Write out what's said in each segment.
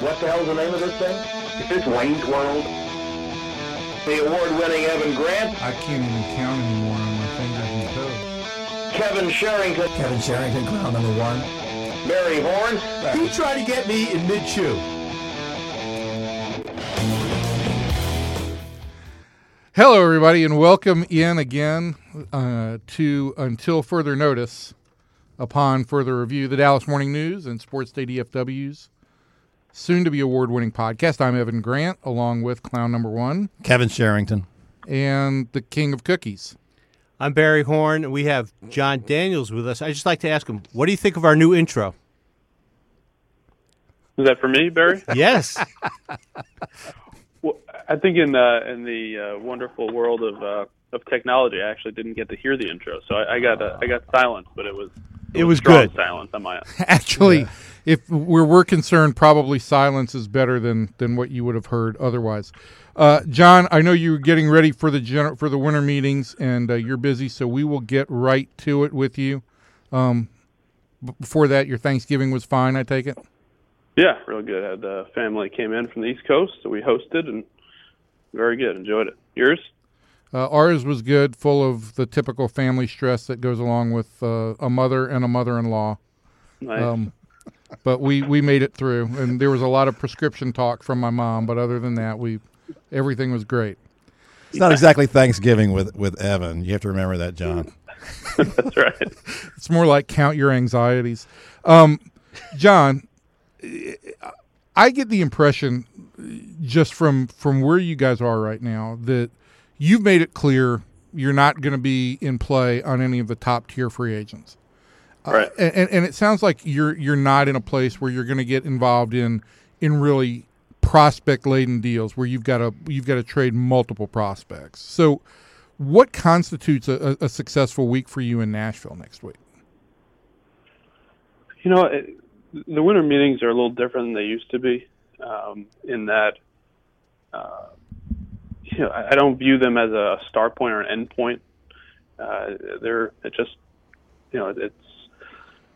What the hell's the name of this thing? Is this Wayne's World? The award-winning Evan Grant, I can't even count anymore on my fingers and toes. Kevin Sherrington, Kevin Sherrington, clown number one. Barry Horn, He tried to get me in mid chew. Hello, everybody, and welcome in again uh, to Until Further Notice. Upon further review, the Dallas Morning News and Sports Day DFW's soon to be award winning podcast. I'm Evan Grant, along with clown number one Kevin Sherrington. and the king of cookies. I'm Barry Horn. We have Jon Daniels with us. I'd just like to ask him, what do you think of our new intro? Is that for me, Barry? Yes. well, I think in uh, in the uh, wonderful world of uh, of technology, I actually didn't get to hear the intro, so I, I got uh, I got silence, but it was It was strong good. silence on my end. Actually, if where we're concerned, probably silence is better than than what you would have heard otherwise. Uh, Jon, I know you're getting ready for the gener- for the winter meetings, and uh, you're busy, so we will get right to it with you. Um, before that, your Thanksgiving was fine. I take it. Yeah, real good. Had the family came in from the East Coast, so we hosted and very good. Enjoyed it. Yours? Uh, ours was good, full of the typical family stress that goes along with uh, a mother and a mother-in-law. Nice. Um, but we we made it through, and there was a lot of prescription talk from my mom. But other than that, we everything was great. It's not exactly Thanksgiving with, with Evan. You have to remember that, Jon. That's right. It's more like count your anxieties. Um, Jon, I get the impression just from from where you guys are right now that you've made it clear you're not going to be in play on any of the top tier free agents. Right. and, and, and it sounds like you're you're not in a place where you're going to get involved in in really prospect laden deals where you've got to you've got to trade multiple prospects. So, what constitutes a, a, a successful week for you in Nashville next week? You know, it, the winter meetings are a little different than they used to be, um, in that, uh, you know, I don't view them as a start point or an end point. Uh, they're it just, you know, it's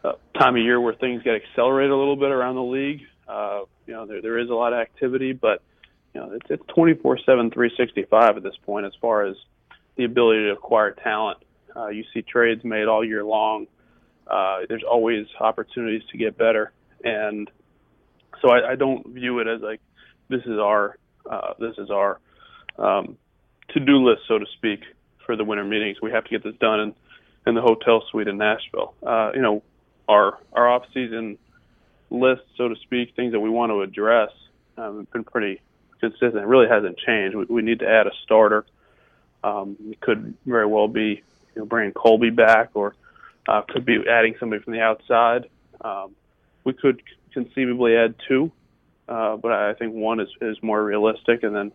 a time of year where things get accelerated a little bit around the league. Uh, you know, there there is a lot of activity, but you know, it's it's 24/7, 365 at this point as far as the ability to acquire talent. Uh, you see trades made all year long uh, there's always opportunities to get better, and so I, I don't view it as like this is our uh, this is our um, to-do list, so to speak, for the winter meetings. We have to get this done in, in the hotel suite in Nashville. Uh, you know, our our off-season list, so to speak, things that we want to address um, have been pretty consistent. It really hasn't changed. We, we need to add a starter. Um, it could very well be you know, bringing Colby back or uh, could be adding somebody from the outside. Um, we could conceivably add two, uh, but I think one is, is more realistic, and then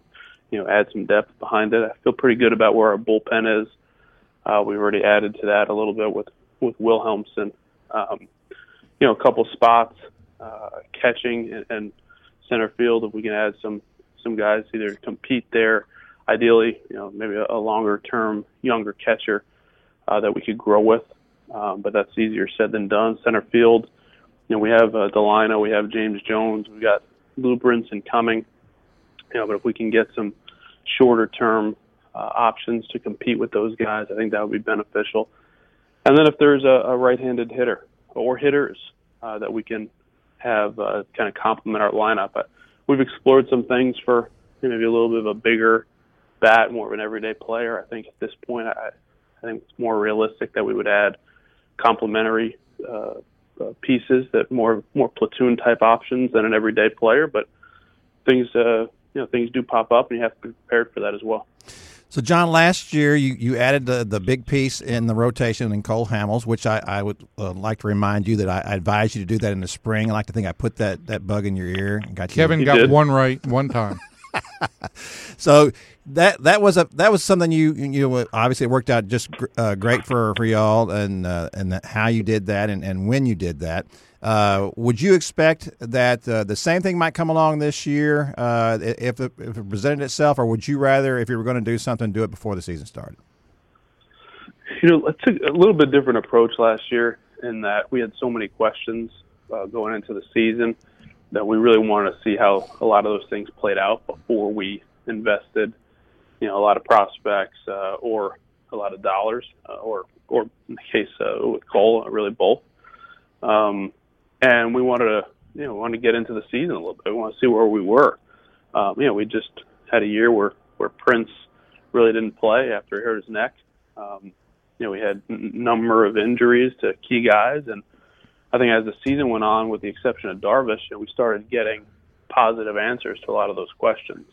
you know add some depth behind it. I feel pretty good about where our bullpen is. Uh, we've already added to that a little bit with with Wilhelmsen. Um, you know, a couple spots, uh, catching and, and center field. If we can add some some guys either compete there, ideally, you know, maybe a, a longer term younger catcher uh, that we could grow with um, but that's easier said than done. Center field, you know, we have uh, Delino, we have James Jones, we've got Lou Brinson coming. You know, but if we can get some shorter term uh, options to compete with those guys, I think that would be beneficial. And then if there's a, a right-handed hitter or hitters uh, that we can have uh, kind of complement our lineup, uh, we've explored some things for maybe a little bit of a bigger bat, more of an everyday player. I think at this point, I, I think it's more realistic that we would add complementary uh, uh, pieces that more more platoon type options than an everyday player. But things uh, you know things do pop up, and you have to be prepared for that as well. So, Jon, last year you, you added the, the big piece in the rotation in Cole Hamels, which I, I would uh, like to remind you that I, I advise you to do that in the spring. I like to think I put that, that bug in your ear and got you. Kevin You got did. one right one time. So that that was a that was something you you obviously it worked out just uh, great for for y'all and uh, and how you did that and, and when you did that. Uh, would you expect that uh, the same thing might come along this year uh, if it, if it presented itself, or would you rather, if you were going to do something, do it before the season started? You know, I took a little bit different approach last year in that we had so many questions uh, going into the season. That we really wanted to see how a lot of those things played out before we invested, you know, a lot of prospects uh, or a lot of dollars, uh, or or in the case uh, with Cole, really both. Um, and we wanted to, you know, wanted to get into the season a little bit. We want to see where we were. Um, you know, we just had a year where where Prince really didn't play after he hurt his neck. Um, you know, we had a n- number of injuries to key guys, and I think as the season went on, with the exception of Darvish, you know, we started getting positive answers to a lot of those questions.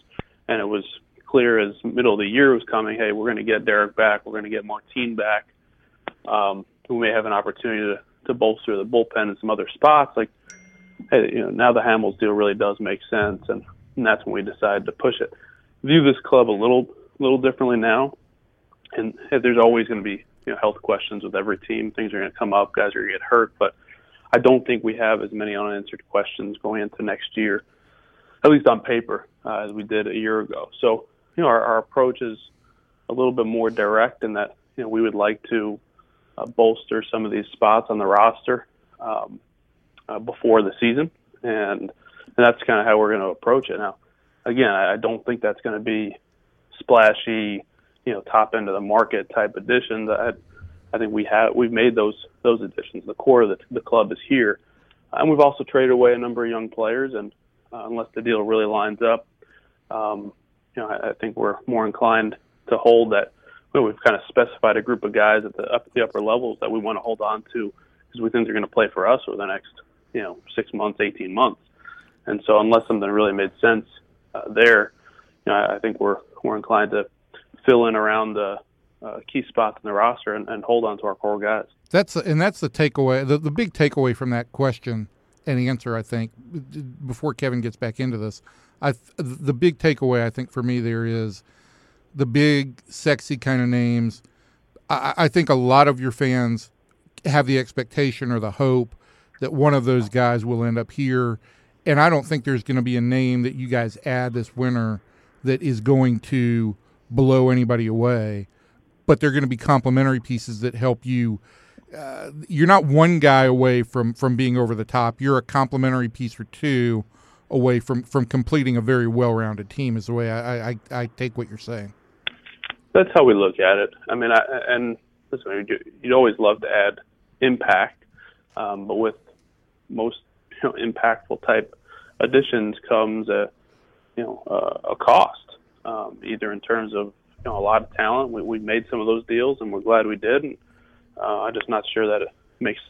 And it was clear as middle of the year was coming, hey, we're going to get Derek back, we're going to get Martin back. Um, we may have an opportunity to, to bolster the bullpen in some other spots. Like, hey, you know, now the Hamels deal really does make sense, and, and that's when we decided to push it. View this club a little little differently now, and hey, there's always going to be you know health questions with every team. Things are going to come up, guys are going to get hurt, but I don't think we have as many unanswered questions going into next year, at least on paper, uh, as we did a year ago. So, you know, our, our approach is a little bit more direct in that, you know, we would like to uh, bolster some of these spots on the roster um, uh, before the season, and, and that's kind of how we're going to approach it. Now, again, I, I don't think that's going to be splashy, you know, top end of the market type additions. I, I think we have we've made those those additions. The core of the, the club is here, and we've also traded away a number of young players. And uh, unless the deal really lines up, um, you know, I, I think we're more inclined to hold that. Well, we've kind of specified a group of guys at the up at the upper levels that we want to hold on to because we think they're going to play for us over the next you know six months, eighteen months. And so, unless something really made sense uh, there, you know, I, I think we're we're inclined to fill in around the key spots in the roster and, and, hold on to our core guys. That's and that's the takeaway. The, the big takeaway from that question and answer, I think, before Kevin gets back into this, I the big takeaway I think for me there is the big sexy kind of names. I, I think a lot of your fans have the expectation or the hope that one of those guys will end up here, and I don't think there's going to be a name that you guys add this winter that is going to blow anybody away but they're going to be complementary pieces that help you. Uh, you're not one guy away from from being over the top. You're a complementary piece or two away from from completing a very well-rounded team. Is the way I I, I take what you're saying. That's how we look at it. I mean, I, and listen, you'd always love to add impact, um, but with most you know, impactful type additions comes a you know uh, a cost, um, either in terms of know, a lot of talent. We, we made some of those deals, and we're glad we did. And uh, I'm just not sure that it makes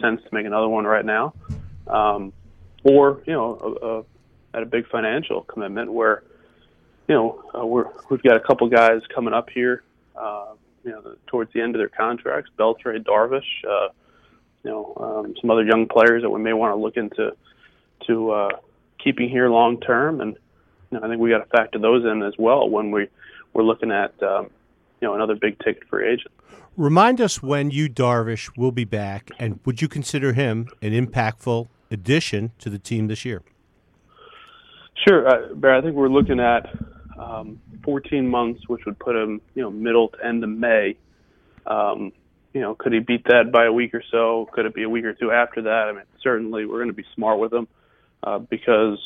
sense to make another one right now, um, or you know, a, a, at a big financial commitment where you know uh, we're we've got a couple guys coming up here. Uh, you know, the, towards the end of their contracts, Beltre, Darvish, uh, you know, um, some other young players that we may want to look into to uh, keeping here long term, and you know, I think we got to factor those in as well when we we're looking at um, you know another big ticket free agent. Remind us when you Darvish will be back, and would you consider him an impactful addition to the team this year? Sure, uh, Barry. I think we're looking at um, 14 months, which would put him, you know, middle to end of May. Um, you know, could he beat that by a week or so? Could it be a week or two after that? I mean, certainly we're going to be smart with him uh, because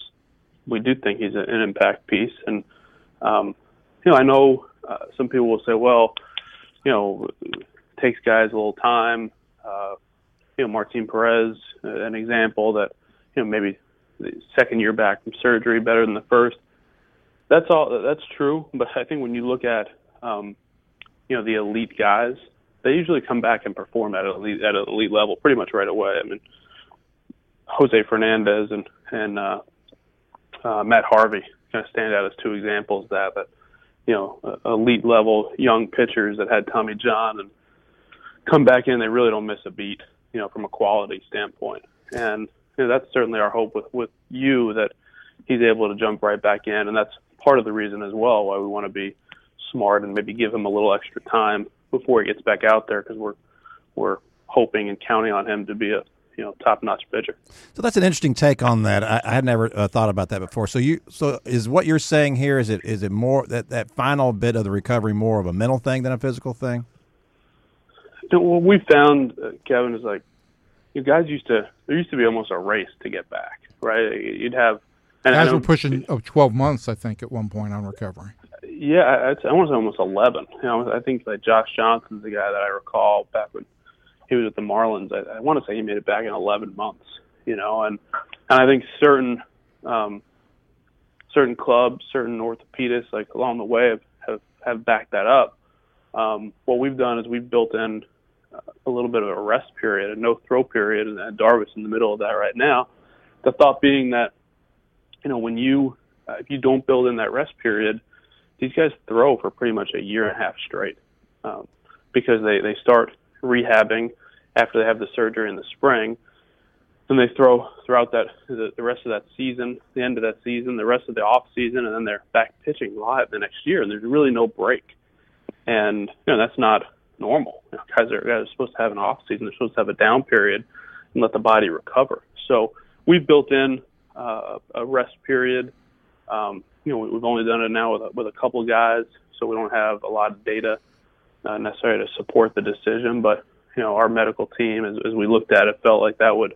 we do think he's an impact piece, and um, you know, I know uh, some people will say, well, you know, it takes guys a little time. Uh, you know, Martin Perez, uh, an example that, you know, maybe the second year back from surgery better than the first. That's all. That's true. But I think when you look at, um, you know, the elite guys, they usually come back and perform at an elite at an elite level pretty much right away. I mean, Jose Fernandez and and uh, uh, Matt Harvey kind of stand out as two examples of that. But you know, elite level young pitchers that had Tommy John and come back in, they really don't miss a beat, you know, from a quality standpoint. And you know, that's certainly our hope with with Yu that he's able to jump right back in, and that's part of the reason as well why we want to be smart and maybe give him a little extra time before he gets back out there because we're we're hoping and counting on him to be a you know top notch pitcher. So that's an interesting take on that. I, I had never uh, thought about that before. So you so is what you're saying here is it is it more that that final bit of the recovery more of a mental thing than a physical thing? You know, what we found, uh, Kevin, is like you guys used to there used to be almost a race to get back. right? You'd have and Guys I were pushing oh, 12 months, I think, at one point on recovery. Yeah, I, I'd say- I want to say almost eleven. You know, I think like Josh Johnson's the guy that I recall back when he was at the Marlins. I, I want to say he made it back in eleven months. You know, and and I think certain um, certain clubs, certain orthopedists, like along the way, have have, have backed that up. Um, what we've done is we've built in a little bit of a rest period, a no throw period, and, and Darvish in the middle of that right now. The thought being that you know when you uh, if you don't build in that rest period, these guys throw for pretty much a year and a half straight um, because they they start rehabbing after they have the surgery in the spring. Then they throw throughout that the, the rest of that season, the end of that season, the rest of the off season, and then they're back pitching live the next year. And there's really no break, and you know that's not normal. You know, guys are guys are supposed to have an off season. They're supposed to have a down period and let the body recover. So we've built in uh, a rest period. Um, you know, we- we've only done it now with a, with a couple guys, so we don't have a lot of data uh, necessarily to support the decision. But you know, our medical team, as, as we looked at it, felt like that would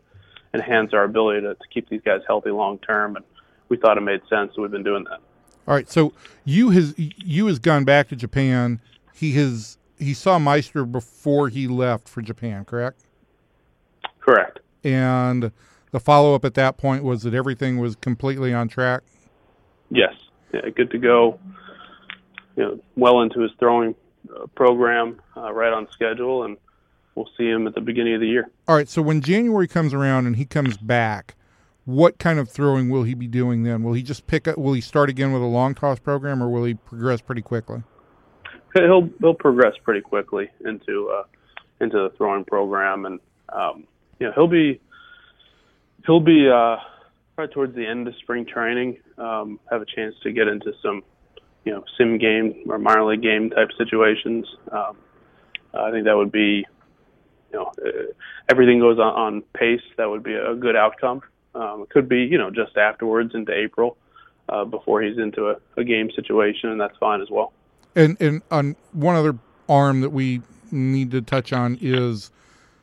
enhance our ability to, to keep these guys healthy long term, and we thought it made sense. So we've been doing that. All right, so Yu has Yu has gone back to Japan. He has he saw Meister before he left for Japan, correct? Correct. And the follow up at that point was that everything was completely on track. Yes. Yeah, good to go. You know, well into his throwing uh, program, uh, right on schedule, and we'll see him at the beginning of the year. All right, so when January comes around and he comes back, what kind of throwing will he be doing then? Will he just pick up? Will he start again with a long toss program, or will he progress pretty quickly? He'll he'll progress pretty quickly into uh, into the throwing program, and um, you know he'll be he'll be uh, right towards the end of spring training. Um, have a chance to get into some you know sim game or minor league game type situations. Um, I think that would be you know uh, everything goes on, on pace. That would be a good outcome. Um, it could be you know just afterwards into April uh, before he's into a, a game situation, and that's fine as well. And and on one other arm that we need to touch on is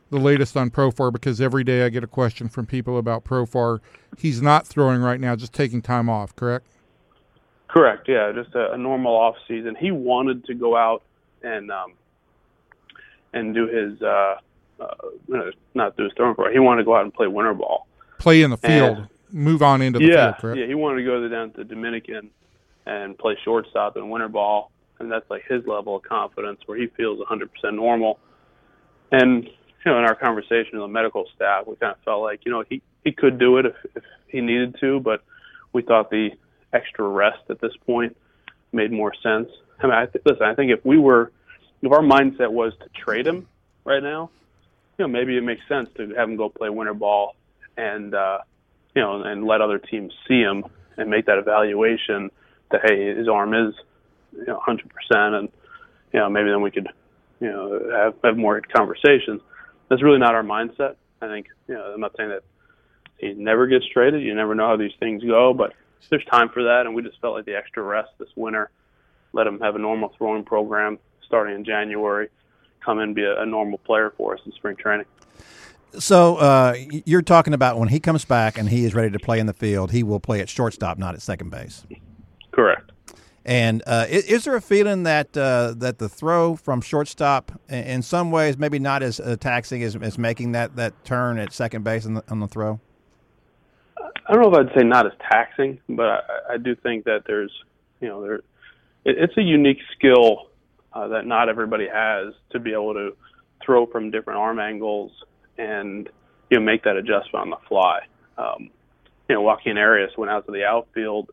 the latest on Profar because every day I get a question from people about Profar. He's not throwing right now, just taking time off. Correct? Correct. Yeah, just a, a normal off season. He wanted to go out and um, and do his uh, uh, not through his throwing part. He wanted to go out and play winter ball. Play in the field, And- move on into the yeah, field. Correct? yeah. He wanted to go down to Dominican and play shortstop in winter ball, and that's like his level of confidence where he feels 100% normal. And you know, in our conversation with the medical staff, we kind of felt like you know he he could do it if, if he needed to, but we thought the extra rest at this point made more sense. I mean, I th- listen. I think if we were, if our mindset was to trade him right now, you know, maybe it makes sense to have him go play winter ball and uh, you know, and let other teams see him and make that evaluation that hey, his arm is you know 100%, and you know maybe then we could you know have have more conversations. That's really not our mindset. I think you know I'm not saying that he never gets traded. You never know how these things go, but there's time for that, and we just felt like the extra rest this winter, let him have a normal throwing program starting in January, come in and be a, a normal player for us in spring training. So uh, you're talking about when he comes back and he is ready to play in the field, he will play at shortstop, not at second base. Correct. And uh, is, is there a feeling that uh, that the throw from shortstop, in some ways, maybe not as uh, taxing as, as making that, that turn at second base on the, on the throw? I don't know if I'd say not as taxing, but I, I do think that there's, you know, there, it, it's a unique skill uh, that not everybody has to be able to throw from different arm angles and you know make that adjustment on the fly. Um, you know, Joaquin Arias went out to the outfield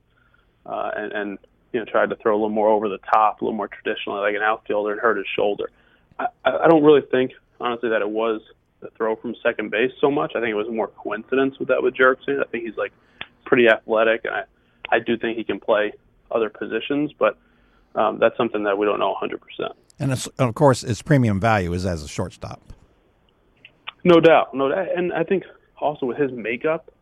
uh, and, and you know tried to throw a little more over the top, a little more traditionally like an outfielder, and hurt his shoulder. I, I don't really think, honestly, that it was the throw from second base so much. I think it was more coincidence with that with Jurickson. I think he's like pretty athletic, and I I do think he can play other positions, but um, that's something that we don't know 100%. And it's, of course, its premium value is as a shortstop. No doubt, no doubt, and I think also with his makeup,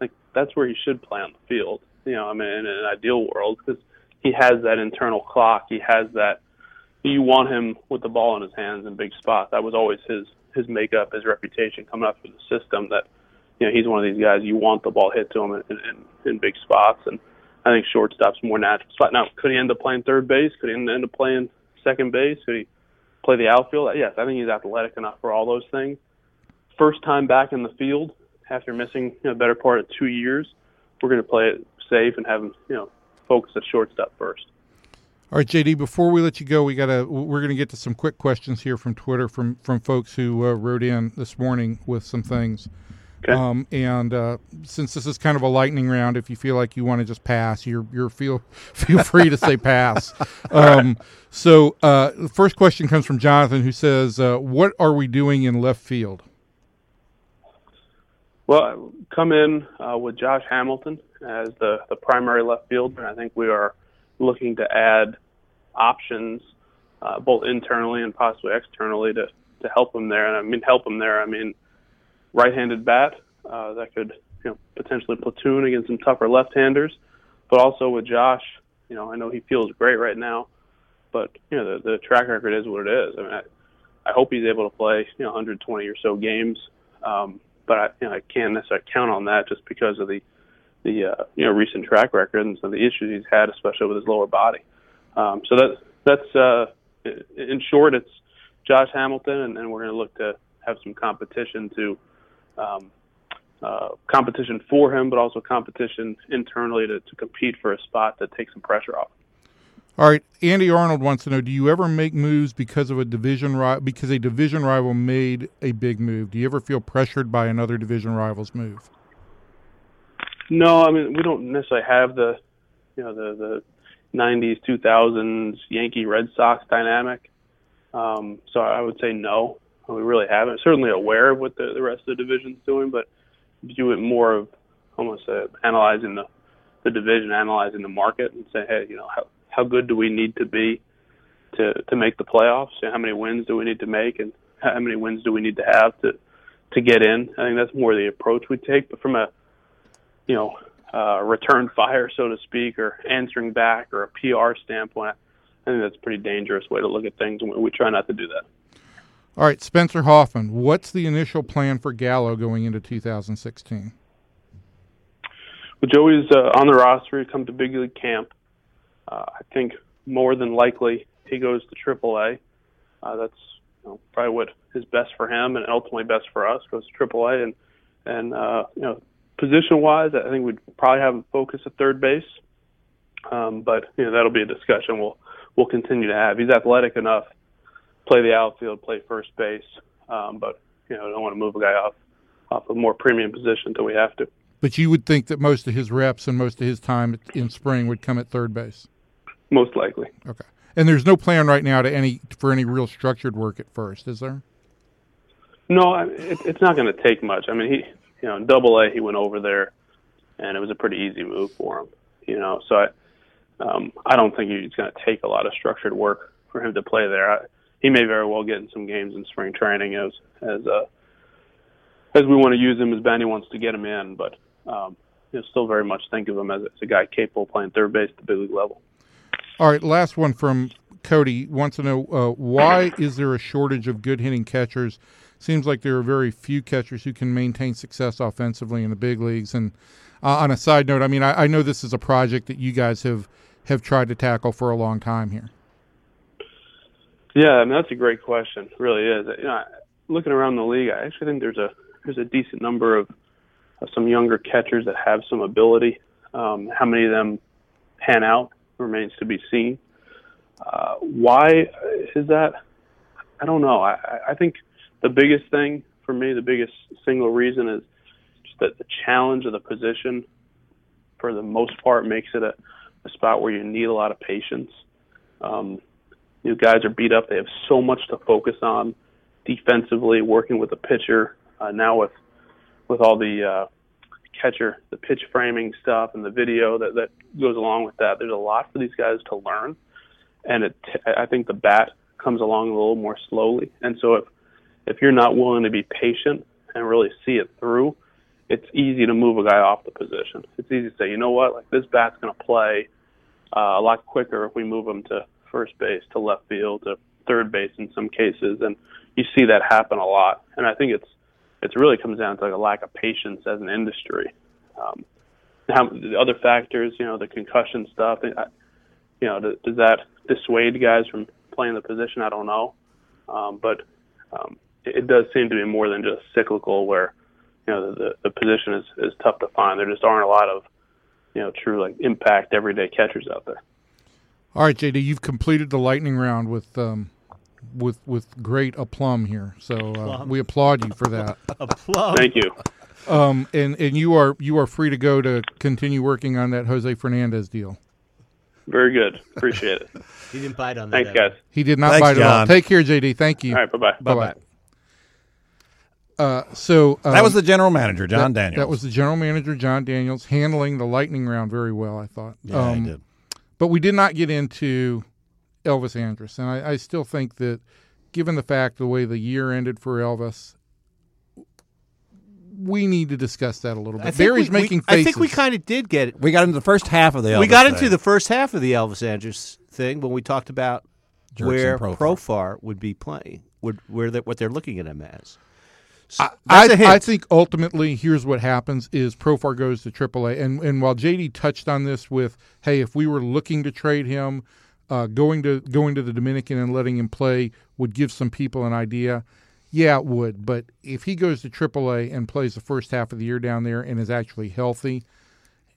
like that's where he should play on the field. You know, I mean, in an ideal world, because he has that internal clock, he has that. You want him with the ball in his hands in big spots. That was always his his makeup, his reputation coming up through the system. That you know, he's one of these guys you want the ball hit to him in, in, in big spots, and I think shortstop's more natural spot. Now, could he end up playing third base? Could he end up playing second base? Could he play the outfield? Yes, I think he's athletic enough for all those things. First time back in the field after missing you know, better part of two years, we're going to play it safe and have him, you know, focus at shortstop first. All right, JD. Before we let you go, we gotta we're gonna get to some quick questions here from Twitter from from folks who uh, wrote in this morning with some things. Okay. Um, and uh, since this is kind of a lightning round, if you feel like you want to just pass, you're you're feel feel free to say pass. Um, so uh, the first question comes from Jonathan, who says, uh, "What are we doing in left field?" Well, I come in uh, with Josh Hamilton as the the primary left fielder. I think we are looking to add options, uh, both internally and possibly externally, to to help him there. And I mean, help him there. I mean, right-handed bat uh, that could you know potentially platoon against some tougher left-handers, but also with Josh, you know, I know he feels great right now, but you know the the track record is what it is. I mean, I, I hope he's able to play you know 120 or so games, um, but I, you know, I can't necessarily count on that just because of the the uh, you know recent track record and some of the issues he's had, especially with his lower body. Um, so that that's uh, in short, it's Josh Hamilton, and, and we're going to look to have some competition to um, uh, competition for him, but also competition internally to, to compete for a spot that takes some pressure off. All right, Andy Arnold wants to know: Do you ever make moves because of a division ri- because a division rival made a big move? Do you ever feel pressured by another division rival's move? No, I mean we don't necessarily have the, you know, the the '90s, 2000s Yankee Red Sox dynamic. Um, so I would say no, we really haven't. Certainly aware of what the, the rest of the division's doing, but view it more of almost uh, analyzing the the division, analyzing the market, and say, hey, you know, how how good do we need to be to to make the playoffs? how many wins do we need to make, and how many wins do we need to have to to get in? I think that's more the approach we take. But from a you know, uh, return fire, so to speak, or answering back, or a PR standpoint. I think that's a pretty dangerous way to look at things, and we try not to do that. All right, Spencer Hoffman, what's the initial plan for Gallo going into 2016? Well, Joey's uh, on the roster. He come to big league camp. Uh, I think more than likely he goes to AAA. Uh, that's you know, probably what is best for him, and ultimately best for us. Goes to AAA, and and uh, you know position wise, I think we'd probably have him focus at third base. Um, but you know that'll be a discussion we'll we'll continue to have. He's athletic enough, play the outfield, play first base, um, but you know I don't want to move a guy off off a more premium position until we have to. But you would think that most of his reps and most of his time in spring would come at third base. Most likely. Okay. And there's no plan right now to any for any real structured work at first, is there? No, it, it's not going to take much. I mean, he you know, in Double A, he went over there, and it was a pretty easy move for him. You know, so I, um, I don't think he's going to take a lot of structured work for him to play there. I, he may very well get in some games in spring training as as uh, as we want to use him as Benny wants to get him in, but um, you know, still very much think of him as, as a guy capable of playing third base at the big league level. All right, last one from Cody wants to know uh, why is there a shortage of good hitting catchers seems like there are very few catchers who can maintain success offensively in the big leagues. And uh, on a side note, I mean, I, I, know this is a project that you guys have have tried to tackle for a long time here. Yeah, I mean that's a great question. It really is. You know, looking around the league, I actually think there's a there's a decent number of, of some younger catchers that have some ability. Um, how many of them pan out remains to be seen. Uh, why is that? I don't know. I, I think the biggest thing for me, the biggest single reason is just that the challenge of the position, for the most part, makes it a, a spot where you need a lot of patience. Um, you guys are beat up; they have so much to focus on defensively, working with the pitcher. Uh, now with with all the uh, catcher, the pitch framing stuff, and the video that that goes along with that, there's a lot for these guys to learn, and it, I think the bat comes along a little more slowly. And so if if you're not willing to be patient and really see it through, it's easy to move a guy off the position. It's easy to say, you know what, like this bat's going to play uh, a lot quicker if we move him to first base, to left field, to third base in some cases, and you see that happen a lot. And I think it's it really comes down to like a lack of patience as an industry. Um, how the other factors, you know, the concussion stuff, I, you know, does, does that dissuade guys from playing the position? I don't know, um, but um, it, it does seem to be more than just cyclical, where you know the, the, the position is, is tough to find. There just aren't a lot of you know true like impact everyday catchers out there. All right, JD, you've completed the lightning round with um, with with great aplomb here. So uh, we applaud you for that. A plum. Thank you. Um, and and you are you are free to go to continue working on that Jose Fernandez deal. Very good. Appreciate it. He didn't bite on that. Thanks, Evan. guys. He did not Thanks, bite at all. Take care, JD. Thank you. All right. Bye bye. Bye bye. Uh, so um, That was the general manager, Jon that, Daniels. That was the general manager, Jon Daniels, handling the lightning round very well. I thought. yeah, Um, he did. But we did not get into Elvis Andrus, and I, I still think that, given the fact the way the year ended for Elvis, we need to discuss that a little bit. Barry's we- we- making I think we kind of did get it. We got into the first half of the. we Elvis got into thing. the first half of the Elvis Andrus thing when we talked about Jurickson Profar. Profar would be playing, would where that what they're looking at him as. I, that's a hint. I think ultimately, here's what happens: is Profar goes to AAA, and and while JD touched on this with, hey, if we were looking to trade him, uh, going to going to the Dominican and letting him play would give some people an idea. Yeah, it would. But if he goes to AAA and plays the first half of the year down there and is actually healthy,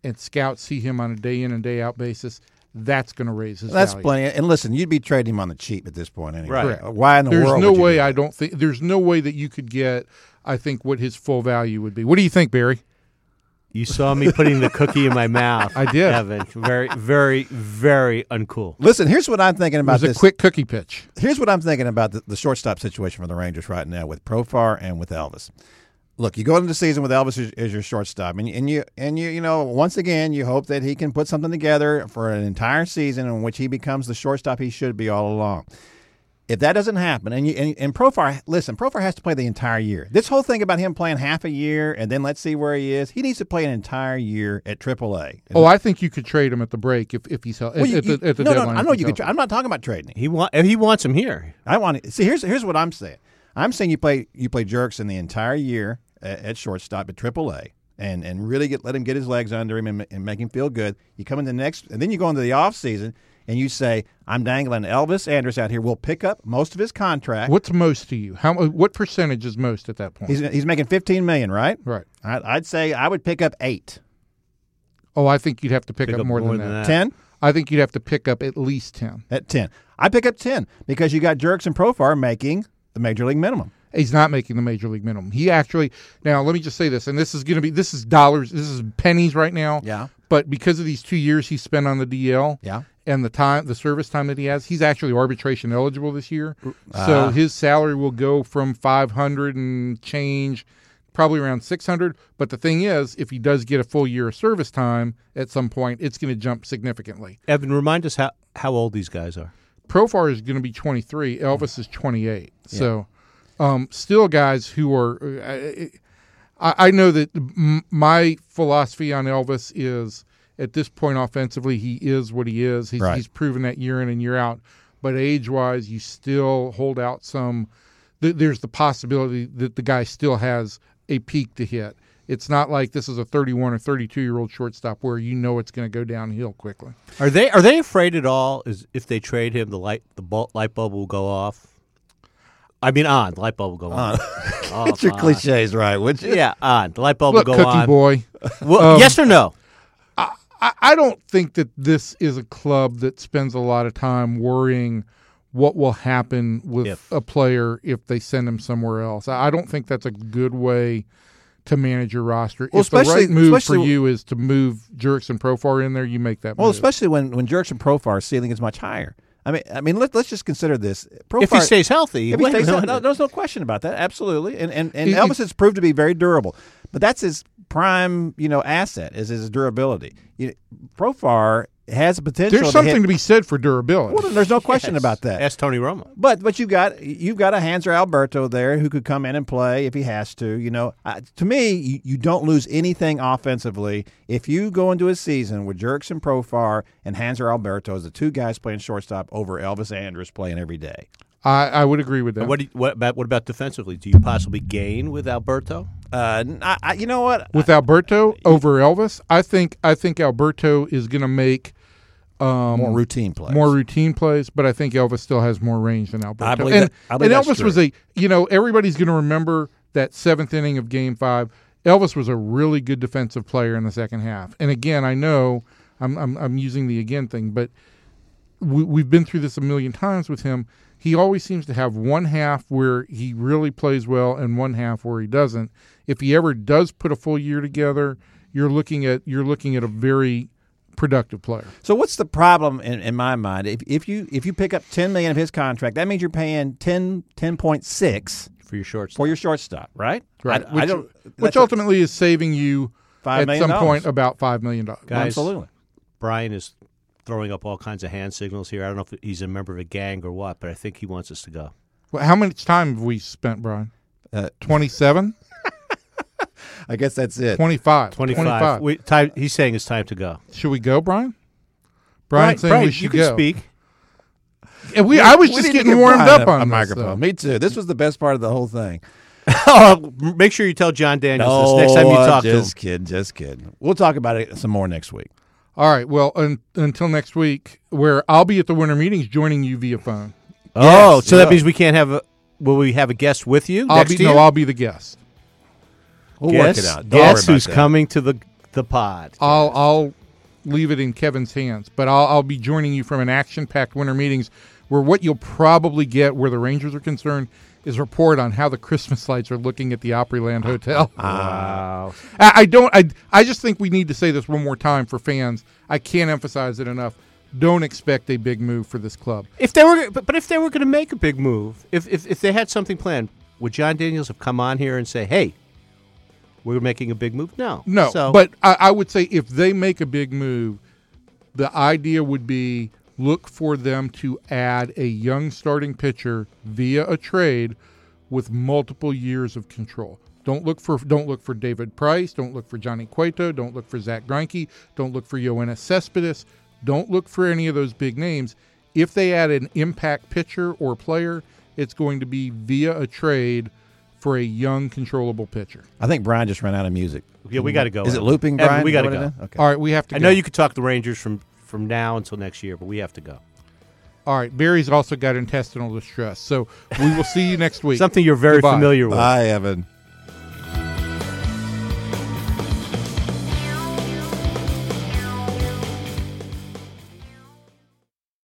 and scouts see him on a day in and day out basis, that's going to raise his That's value. plenty. And listen, you'd be trading him on the cheap at this point, anyway. Right. Correct. Why in the There's world? no would you way do I don't think there's no way that you could get. I think what his full value would be. What do you think, Barry? You saw me putting the cookie in my mouth. I did. Evan. Very, very, very uncool. Listen, here's what I'm thinking It about was a this. quick cookie pitch. here's what I'm thinking about the, the shortstop situation for the Rangers right now with Profar and with Elvis. Look, you go into the season with Elvis as, as your shortstop, and, and you and you you know once again you hope that he can put something together for an entire season in which he becomes the shortstop he should be all along. If that doesn't happen, and you and, and Profar, listen, Profar has to play the entire year. This whole thing about him playing half a year and then let's see where he is, he needs to play an entire year at AAA. Oh, I think you could trade him at the break if, if he's healthy. Well, you- at, you- the, at the no, deadline. no, I know you could. healthy. Tra- I'm not talking about trading him. He want he wants him here. I want to see. Here's here's what I'm saying. I'm saying you play you play Jurickson the entire year at, at shortstop at AAA, and and really get let him get his legs under him and, and make him feel good. You come in the next, and then you go into the off season and you say, I'm dangling Elvis Andrus out here. We'll pick up most of his contract. What's most to you? How what percentage is most at that point? He's he's making 15 million, right? right. I, I'd say I would pick up eight. Oh, I think you'd have to pick, Pick up, up more, more than, than that. that. Ten I think you'd have to pick up at least ten. at ten. I pick up ten because you got Jurickson Profar making the major league minimum. He's not making the major league minimum. He actually now let me just say this, and this is going to be this is dollars, this is pennies right now. Yeah. But because of these two years he spent on the DL, Yeah. and the time, the service time that he has, he's actually arbitration eligible this year. So ah. his salary will go from five hundred and change, probably around six hundred. But the thing is, if he does get a full year of service time at some point, it's going to jump significantly. Evan, remind us how how old these guys are. Profar is going to be 23. Elvis is 28. So, um, still guys who are. uh, I, I know that my philosophy on Elvis is at this point offensively, he is what he is. He's, Right. he's proven that year in and year out. But age wise, you still hold out some. Th- there's the possibility that the guy still has a peak to hit. It's not like this is a 31 or 32 year old shortstop where you know it's going to go downhill quickly. Are they are they afraid at all? Is if they trade him, the light the light bulb will go off. I mean, on the light bulb will go on. Off, It's your on. cliches, right? Would you? Yeah, on the light bulb Look, will go Cookie on. Boy. Well, Um, yes or no? I, I don't think that this is a club that spends a lot of time worrying what will happen with If. a player if they send him somewhere else. I I don't think that's a good way to manage your roster. Well, if the right move for you is to move Jurickson Profar in there, you make that Well, move. especially when when Jurickson Profar's ceiling is much higher. I mean, I mean, let, let's just consider this. Profar, If he stays healthy, if he stays, no, there's no question about that. Absolutely, and and, and He- Elvis has proved to be very durable. But that's his prime, you know, asset is his durability. You Profar has a potential. There's to something hit, to be said for durability. Well, there's no question Yes. about that. Ask Tony Romo. But but you got you've got a Hanser Alberto there who could come in and play if he has to. You know, uh, to me, you, you don't lose anything offensively if you go into a season with Jurickson Profar and Hanser Alberto as the two guys playing shortstop over Elvis Andrus playing every day. I, I would agree with that. And what, do you, what about what about defensively? Do you possibly gain with Alberto? Uh, n- I- I- you know what? with Alberto over Elvis, I think I think Alberto is going to make um, more routine plays. more routine plays, but I think Elvis still has more range than Alberto. believe and that- I believe and that's Elvis was a you know everybody's going to remember that seventh inning of Game Five. Elvis was a really good defensive player in the second half. And again, I know I'm I'm, I'm using the again thing, but we, we've been through this a million times with him. He always seems to have one half where he really plays well and one half where he doesn't. If he ever does put a full year together, you're looking at you're looking at a very productive player. So what's the problem in, in my mind? If, if you if you pick up ten million of his contract, that means you're paying 10, 10.6 for your shortstop. for your shortstop, right? Right. I, which, I don't. which that's a- ultimately is saving you Five at some point dollars. about five million dollars. Guys, absolutely. Brian is throwing up all kinds of hand signals here. I don't know if he's a member of a gang or what, but I think he wants us to go. Well, how much time have we spent, Brian? Uh, 27? I guess that's it. 25. 25. We, time, he's saying it's time to go. Should we go, Brian? Brian saying Brian, we should you can go. speak. And we, I was We just getting give warmed up a, on a this, microphone. though. Me too. This was the best part of the whole thing. oh, make sure you tell Jon Daniels this next time you uh, talk to him. just kidding, just kidding. We'll talk about it some more next week. All right. Well, un, until next week, where I'll be at the winter meetings joining you via phone. Oh, Yes, so yeah. that means we can't have a. Will we have a guest with you I'll next be year? no, I'll be the guest. We'll guess, work it out. Don't Guess who's that. coming to the the pod? I'll I'll leave it in Kevin's hands, but I'll I'll be joining you from an action-packed winter meetings where what you'll probably get, where the Rangers are concerned, is report on how the Christmas lights are looking at the Opryland Hotel. Wow. I, I don't. I I just think we need to say this one more time for fans. I can't emphasize it enough. Don't expect a big move for this club. If they were, but, but if they were going to make a big move, if, if if they had something planned, would Jon Daniels have come on here and say, "Hey, we're making a big move"? No, No, So, but I, I would say if they make a big move, the idea would be look for them to add a young starting pitcher via a trade with multiple years of control. Don't look for don't look for David Price. Don't look for Johnny Cueto. Don't look for Zack Greinke. Don't look for Yoenis Cespedes. Don't look for any of those big names. If they add an impact pitcher or player, it's going to be via a trade for a young, controllable pitcher. I think Brian just ran out of music. yeah, we got to go. Is it Evan. looping, Evan, Brian? we got to go. what it is? Okay. All right, we have to. I go. know you could talk to the Rangers from from now until next year, but we have to go. All right, Barry's also got intestinal distress, so we will see you next week. Something you're very Goodbye. familiar with. Bye, Evan.